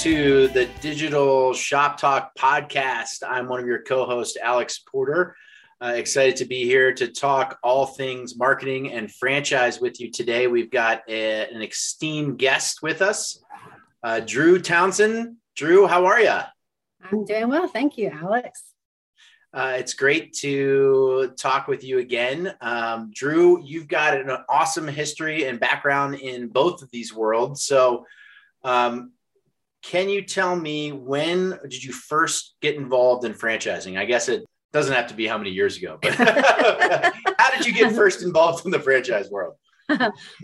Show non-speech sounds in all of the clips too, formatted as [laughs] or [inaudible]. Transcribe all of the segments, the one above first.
to the Digital Shop Talk podcast. I'm one of your co hosts, Alex Porter. Uh, excited to be here to talk all things marketing and franchise with you today. We've got a, an esteemed guest with us, uh, Drue Townsend. Drue, how are you? I'm doing well. Thank you, Alex. Uh, it's great to talk with you again. Um, Drew, you've got an awesome history and background in both of these worlds. So, um, can you tell me when did you first get involved in franchising? I guess it doesn't have to be how many years ago, but [laughs] how did you get first involved in the franchise world? [laughs]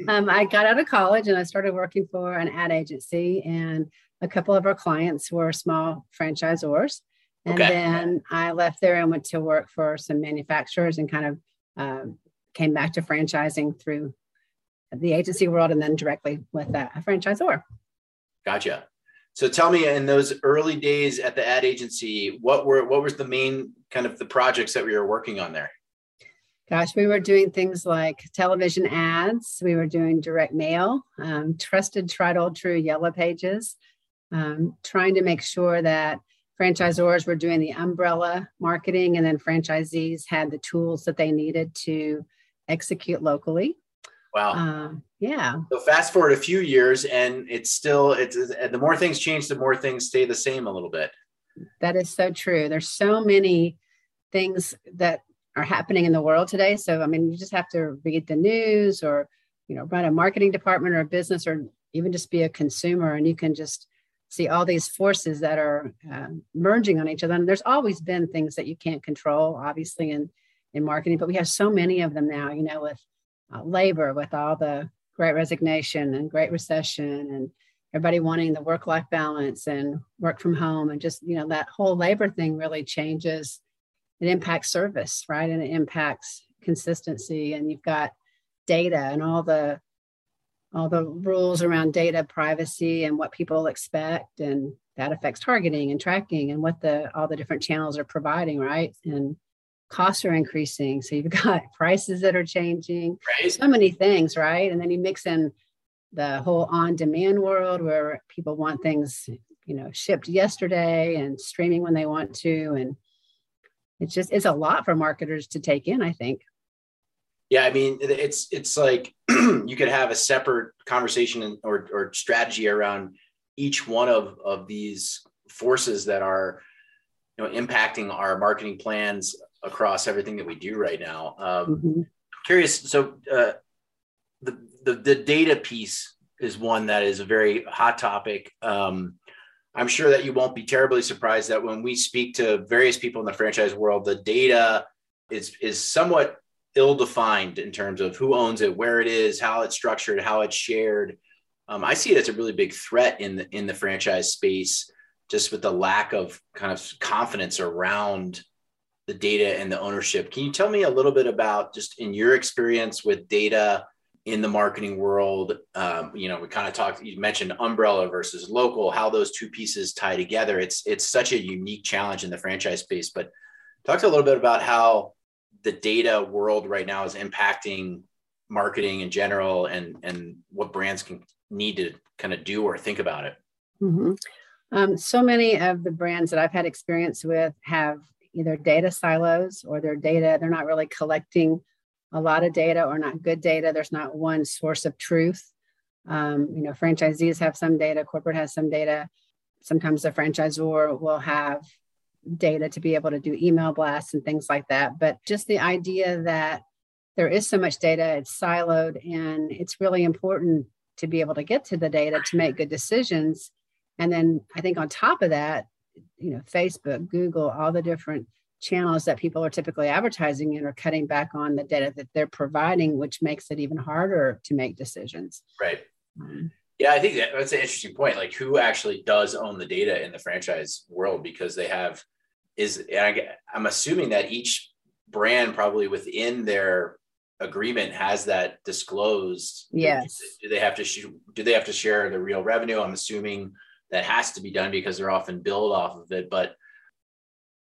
um, I got out of college and I started working for an ad agency, and a couple of our clients were small franchisors. And okay. then I left there and went to work for some manufacturers and kind of um, came back to franchising through the agency world and then directly with a, a franchisor. Gotcha. So tell me, in those early days at the ad agency, what were what was the main kind of the projects that we were working on there? Gosh, we were doing things like television ads. We were doing direct mail, um, trusted, tried, old, true yellow pages, um, trying to make sure that franchisors were doing the umbrella marketing, and then franchisees had the tools that they needed to execute locally. Wow. Um, yeah. So fast forward a few years, and it's still it's the more things change, the more things stay the same a little bit. That is so true. There's so many things that are happening in the world today. So I mean, you just have to read the news, or you know, run a marketing department or a business, or even just be a consumer, and you can just see all these forces that are uh, merging on each other. And there's always been things that you can't control, obviously, in in marketing, but we have so many of them now. You know, with uh, labor with all the great resignation and great recession and everybody wanting the work life balance and work from home and just you know that whole labor thing really changes. It impacts service right? And it impacts consistency. And you've got data and all the all the rules around data privacy and what people expect. And that affects targeting and tracking and what the all the different channels are providing right? And costs are increasing. So you've [laughs] got prices that are changing, right. so many things, right? And then you mix in the whole on demand world where people want things, you know, shipped yesterday and streaming when they want to. And it's just, it's a lot for marketers to take in, I think. Yeah, I mean, it's it's like [clears throat] you could have a separate conversation or, or strategy around each one of, of these forces that are you know impacting our marketing plans across everything that we do right now. Um, mm-hmm. Curious. So uh, the, the, the data piece is one that is a very hot topic. Um, I'm sure that you won't be terribly surprised that when we speak to various people in the franchise world, the data is is somewhat ill-defined in terms of who owns it, where it is, how it's structured, how it's shared. Um, I see it as a really big threat in the in the franchise space, just with the lack of kind of confidence around the data and the ownership. Can you tell me a little bit about just in your experience with data in the marketing world? Um, you know, we kind of talked. You mentioned umbrella versus local, how those two pieces tie together. It's it's such a unique challenge in the franchise space. But talk to a little bit about how the data world right now is impacting marketing in general, and and what brands can need to kind of do or think about it. Mm-hmm. Um, so many of the brands that I've had experience with have either data silos or their data, they're not really collecting a lot of data or not good data. There's not one source of truth. Um, you know, franchisees have some data, corporate has some data. Sometimes the franchisor will have data to be able to do email blasts and things like that. But just the idea that there is so much data, it's siloed, and it's really important to be able to get to the data to make good decisions. And then I think on top of that, you know facebook google all the different channels that people are typically advertising in are cutting back on the data that they're providing which makes it even harder to make decisions. Right. Um, yeah i think that, that's an interesting point like who actually does own the data in the franchise world because they have is I, i'm assuming that each brand probably within their agreement has that disclosed. Yes. do they have to sh- do they have to share the real revenue? I'm assuming that has to be done because they're often billed off of it. But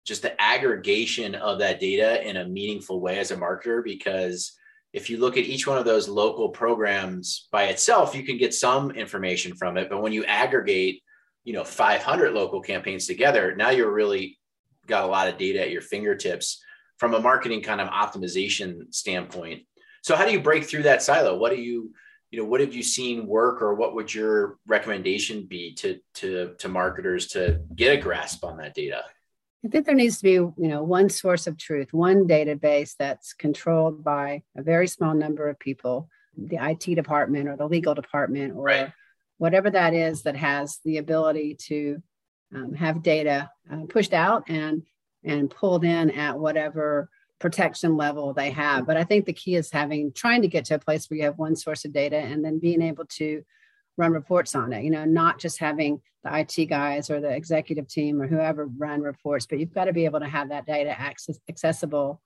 just the aggregation of that data in a meaningful way as a marketer, because if you look at each one of those local programs by itself, you can get some information from it. But when you aggregate you know 500 local campaigns together now you're really got a lot of data at your fingertips from a marketing kind of optimization standpoint so how do you break through that silo what do you you know what have you seen work or what would your recommendation be to to to marketers to get a grasp on that data I think there needs to be, you know, one source of truth, one database that's controlled by a very small number of people, the IT department or the legal department or right. whatever that is that has the ability to um, have data uh, pushed out and and pulled in at whatever protection level they have. But I think the key is having trying to get to a place where you have one source of data and then being able to run reports on it. You know, not just having the IT guys or the executive team or whoever run reports, but you've got to be able to have that data access, accessible,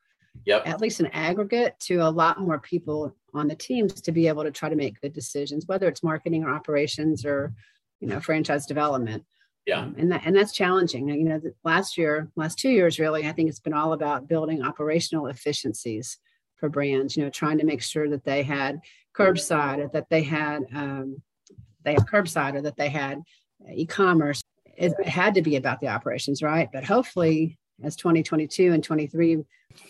yep. at least an aggregate to a lot more people on the teams to be able to try to make good decisions, whether it's marketing or operations or, you know, franchise development. Yeah. Um, and that and that's challenging. You know, last year, last two years, really, I think it's been all about building operational efficiencies for brands. You know, trying to make sure that they had curbside, or that they had um, they have curbside, or that they had e-commerce it had to be about the operations right but hopefully as 2022 and 23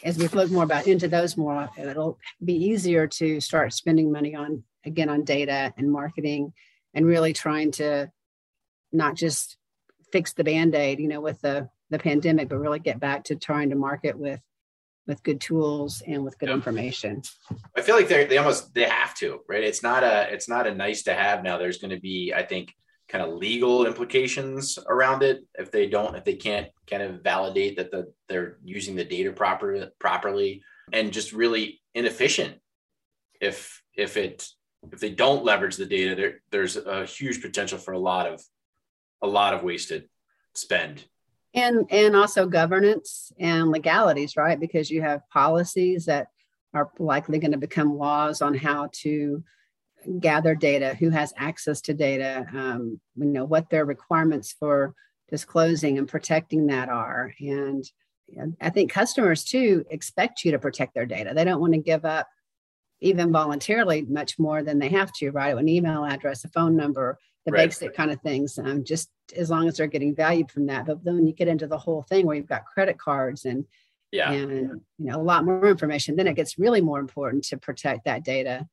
as we look more about into those more it'll be easier to start spending money on again on data and marketing and really trying to not just fix the band-aid you know with the the pandemic but really get back to trying to market with with good tools and with good information. I feel like they they almost they have to right? It's not a it's not a nice to have now. There's going to be i think kind of legal implications around it if they don't if they can't kind of validate that the they're using the data proper properly and just really inefficient if if it if they don't leverage the data there there's a huge potential for a lot of a lot of wasted spend and and also governance and legalities right because you have policies that are likely going to become laws on how to gather data, who has access to data, um, you know, what their requirements for disclosing and protecting that are. And I think customers too expect you to protect their data. They don't want to give up even voluntarily much more than they have to, right? An email address, a phone number, the right. basic kind of things, um, just as long as they're getting value from that. But then when you get into the whole thing where you've got credit cards and yeah. and you know a lot more information, then it gets really more important to protect that data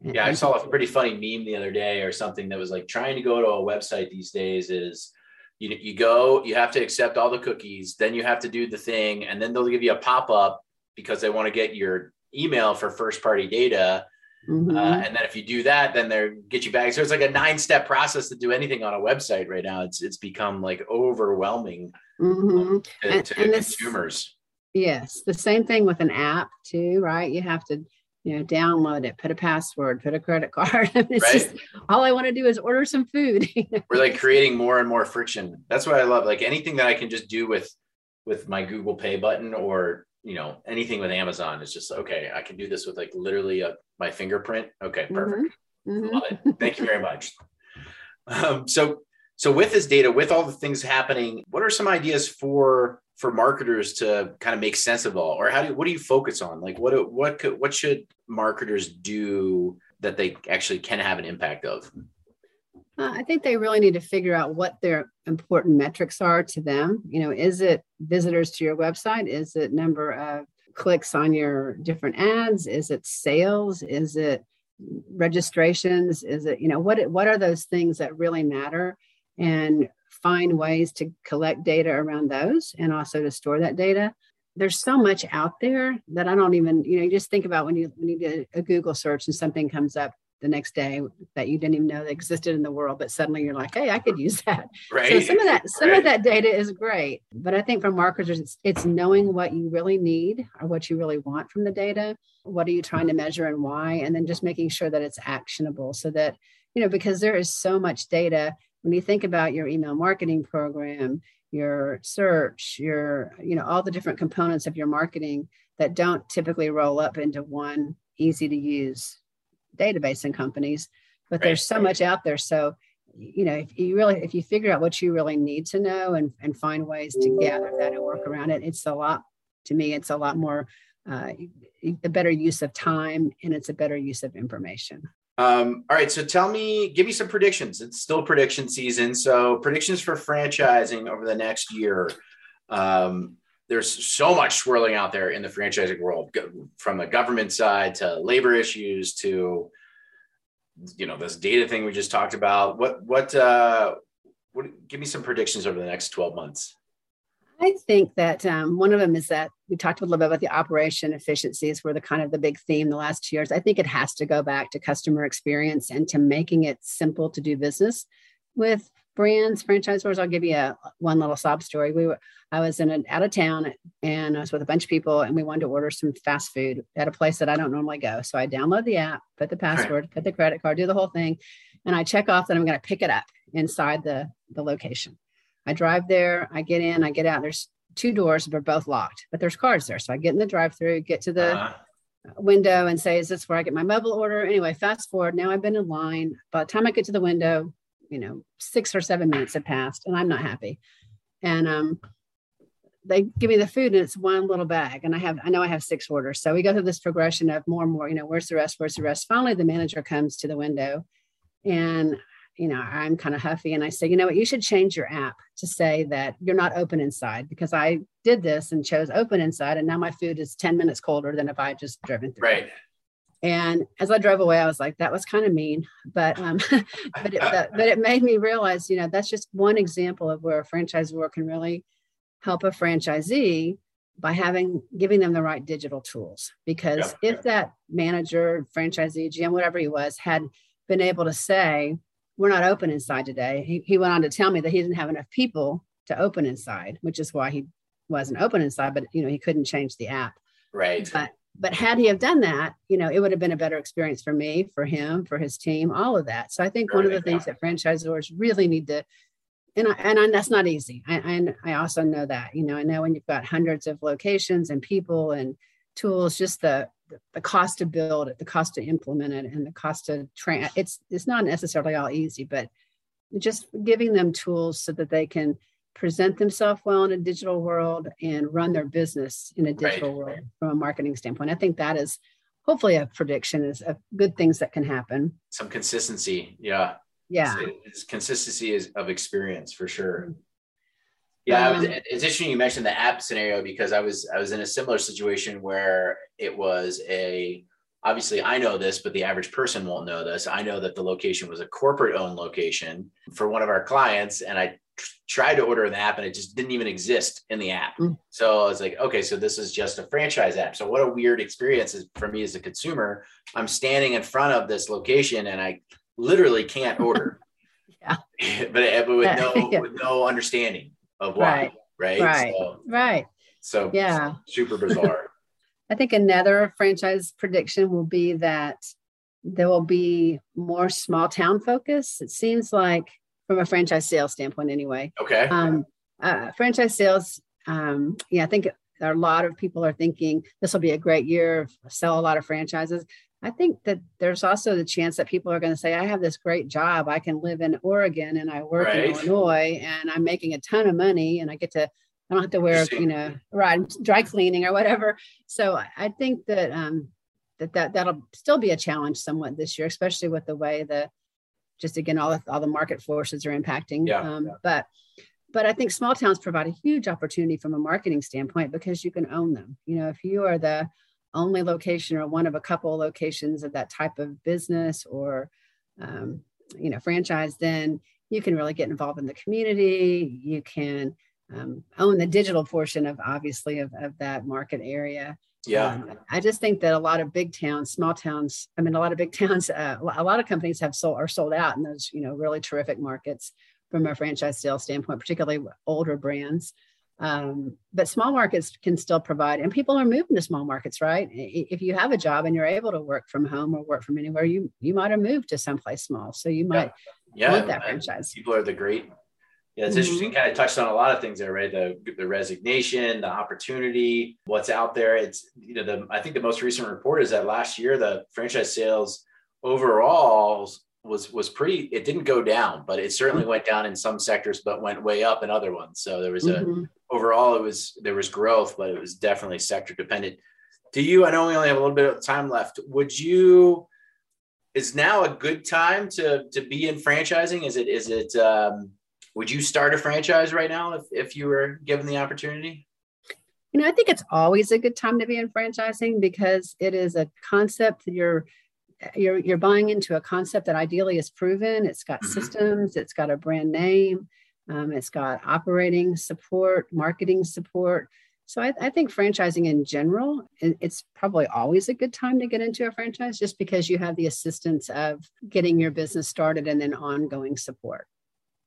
yeah, I saw a pretty funny meme the other day or something that was like trying to go to a website these days is you you go, you have to accept all the cookies, then you have to do the thing, and then they'll give you a pop up because they want to get your email for first party data. Mm-hmm. Uh, and then if you do that, then they get you back. So it's like a nine step process to do anything on a website right now. It's it's become like overwhelming mm-hmm. to, and, to and consumers. Yes, the same thing with an app too, right? You have to you know, download it, put a password, put a credit [laughs] card. it's right. just all I want to do is order some food. [laughs] We're like creating more and more friction. That's what I love. Like anything that I can just do with with my Google Pay button or you know anything with Amazon is just okay. I can do this with like literally a, my fingerprint. Okay, perfect. Mm-hmm. Mm-hmm. Love it. Thank you very much. [laughs] Um, so so with this data, with all the things happening, what are some ideas for for marketers to kind of make sense of all or how do what do you focus on like what what could, what should marketers do that they actually can have an impact of uh, i think they really need to figure out what their important metrics are to them. You know is it visitors to your website? Is it number of clicks on your different ads? Is it sales? Is it registrations? Is it you know what what are those things that really matter? And find ways to collect data around those and also to store that data. There's so much out there that I don't even, you know, you just think about when you when you do a Google search and something comes up the next day that you didn't even know that existed in the world, but suddenly you're like, hey, I could use that. Right. So some of that some right. of that data is great, but I think for marketers, it's, it's knowing what you really need or what you really want from the data. What are you trying to measure and why? And then just making sure that it's actionable so that you know because there is so much data when you think about your email marketing program your search your you know all the different components of your marketing that don't typically roll up into one easy to use database in companies but right. there's so much out there so you know if you really if you figure out what you really need to know and, and find ways to gather that and work around it it's a lot to me it's a lot more uh, a better use of time and it's a better use of information Um, all right, so tell me, give me some predictions. It's still prediction season, so predictions for franchising over the next year. Um, there's so much swirling out there in the franchising world, from the government side to labor issues to, you know, this data thing we just talked about. What what uh, what? Give me some predictions over the next 12 months. I think that um, one of them is that we talked a little bit about the operation efficiencies were the kind of the big theme the last two years. I think it has to go back to customer experience and to making it simple to do business with brands, franchisors. I'll give you a one little sob story. We were I was in an out of town and I was with a bunch of people and we wanted to order some fast food at a place that I don't normally go. So I download the app, put the password, right. put the credit card, do the whole thing, and I check off that I'm going to pick it up inside the the location. I drive there, I get in, I get out. There's two doors, but they're both locked, but there's cars there. So I get in the drive through, get to the uh-huh. window and say, Is this where I get my mobile order? Anyway, fast forward. Now I've been in line. By the time I get to the window, you know, six or seven minutes have passed and I'm not happy. And um, they give me the food and it's one little bag and i have i know i have six orders so we go through this progression of more and more you know where's the rest where's the rest finally the manager comes to the window and you know, I'm kind of huffy and I say, you know what, you should change your app to say that you're not open inside because I did this and chose open inside and now my food is 10 minutes colder than if I had just driven through. Right. And as I drove away, I was like, that was kind of mean, but um, [laughs] but it, but it made me realize, you know, that's just one example of where a franchisor can really help a franchisee by having giving them the right digital tools. Because yeah. if that manager, franchisee, GM, whatever he was, had been able to say, we're not open inside today. He, he went on to tell me that he didn't have enough people to open inside, which is why he wasn't open inside, but you know, he couldn't change the app. Right. But but had he have done that, you know, it would have been a better experience for me, for him, for his team, all of that. So I think one of the things that franchisors really need to, and I, and I, that's not easy. I, I I also know that, you know, I know when you've got hundreds of locations and people and tools, just the the cost to build it, the cost to implement it, and the cost to train. It's it's not necessarily all easy, but just giving them tools so that they can present themselves well in a digital world and run their business in a digital right. world from a marketing standpoint. I think that is hopefully a prediction is of good things that can happen. Some consistency, yeah, yeah, it's, it's consistency is of experience for sure. Mm-hmm. Yeah, um, it's interesting you mentioned the app scenario because I was I was in a similar situation where it was a obviously I know this, but the average person won't know this. I know that the location was a corporate owned location for one of our clients, and I tried to order an app and it just didn't even exist in the app. Mm. So I was like, okay, so this is just a franchise app. So what a weird experience is for me as a consumer. I'm standing in front of this location and I literally can't order. [laughs] yeah. [laughs] but, but with no [laughs] yeah. with no understanding of why, right? Right. Right. So, right. so yeah, super bizarre. I think another franchise prediction will be that there will be more small town focus. It seems like from a franchise sales standpoint, anyway. Okay. Um, uh, franchise sales. Um, yeah, I think a lot of people are thinking this will be a great year, sell a lot of franchises. I think that there's also the chance that people are going to say, I have this great job. I can live in Oregon and I work right. in Illinois and I'm making a ton of money and I get to, I don't have to wear, you know, right, dry cleaning or whatever. So I think that, um, that, that that'll still be a challenge somewhat this year, especially with the way the, just again, all the, all the market forces are impacting. Yeah, um, yeah. But, but I think small towns provide a huge opportunity from a marketing standpoint because you can own them. You know, if you are the, only location or one of a couple locations of that type of business or um, you know franchise then you can really get involved in the community you can um, own the digital portion of obviously of, of that market area yeah um, i just think that a lot of big towns small towns i mean a lot of big [laughs] towns uh, a lot of companies have sold are sold out in those you know really terrific markets from a franchise sales standpoint particularly older brands um, but small markets can still provide, and people are moving to small markets, right? If you have a job and you're able to work from home or work from anywhere, you you might have moved to someplace small, so you might yeah, want that franchise. People are the great. Yeah, it's mm-hmm. interesting. Kind of touched on a lot of things there, right? The the resignation, the opportunity, what's out there. It's you know the I think the most recent report is that last year the franchise sales overall was was pretty it didn't go down but it certainly mm-hmm. went down in some sectors but went way up in other ones so there was a mm-hmm overall it was there was growth, but it was definitely sector dependent. Do you? I know we only have a little bit of time left. Would you? is now a good time to to be in franchising? Is it is it um, would you start a franchise right now if, if you were given the opportunity? You know, I think it's always a good time to be in franchising because it is a concept that you're you're you're buying into a concept that ideally is proven. It's got mm-hmm. systems, it's got a brand name, um, it's got operating support, marketing support. So I, I, think franchising in general, it's probably always a good time to get into a franchise just because you have the assistance of getting your business started and then ongoing support.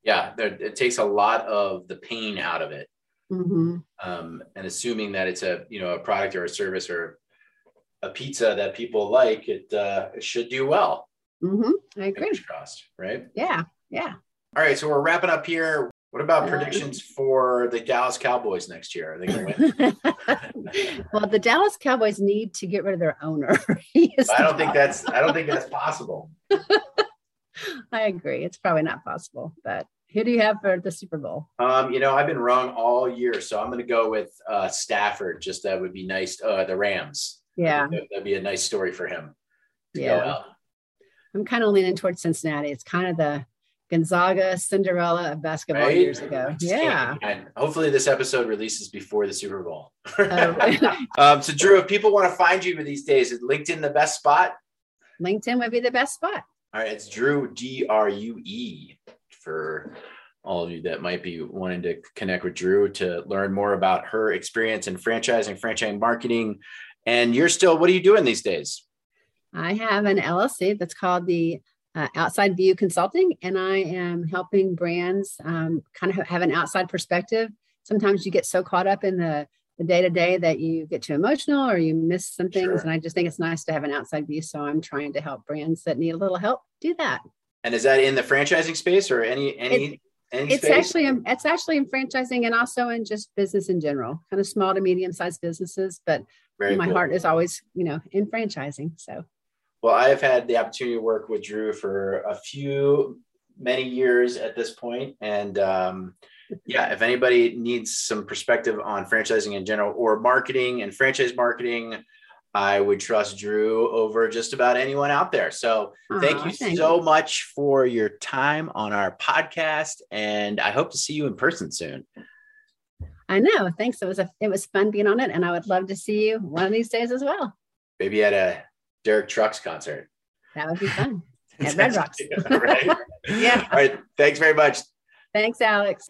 Yeah, there, it takes a lot of the pain out of it. Mm-hmm. Um, and assuming that it's a you know a product or a service or a pizza that people like, it uh, it should do well. Mm-hmm. I agree. Cost, right? Yeah, yeah. All right, so we're wrapping up here. What about predictions for the Dallas Cowboys next year? Are they going to win? [laughs] well, the Dallas Cowboys need to get rid of their owner. [laughs] I don't think that's I don't think that's possible. [laughs] [laughs] I agree. It's probably not possible, but who do you have for the Super Bowl? Um, you know, I've been wrong all year, so I'm going to go with uh, Stafford. Just that would be nice. Uh, the Rams. Yeah, that'd, that'd be a nice story for him. yeah, I'm kind of leaning towards Cincinnati. It's kind of the Gonzaga Cinderella of basketball right? years ago. Yeah. And hopefully this episode releases before the Super Bowl. Oh. [laughs] um, so Drue, if people want to find you these days, is LinkedIn the best spot? LinkedIn would be the best spot. All right, it's Drue D R U E for all of you that might be wanting to connect with Drue to learn more about her experience in franchising, franchise marketing. And you're still, what are you doing these days? I have an LLC that's called the uh, Outside View Consulting, and I am helping brands um, kind of have an outside perspective. Sometimes you get so caught up in the the day to day that you get too emotional or you miss some things. Sure. And I just think it's nice to have an outside view. So I'm trying to help brands that need a little help do that. And is that in the franchising space or any any? It, any it's space? actually in, it's actually in franchising and also in just business in general, kind of small to medium sized businesses. But Very my cool. heart is always, you know, in franchising. So well, I've had the opportunity to work with Drue for a few, many years at this point, and um, yeah, if anybody needs some perspective on franchising in general or marketing and franchise marketing, I would trust Drue over just about anyone out there. So thank you thank so you. much for your time on our podcast, and I hope to see you in person soon. I know. Thanks. It was a it was fun being on it, and I would love to see you one of these days as well. Maybe at a Derek Trucks concert. That would be fun. [laughs] At Red Rocks. [laughs] right? [laughs] yeah. All right. Thanks very much. Thanks, Alex.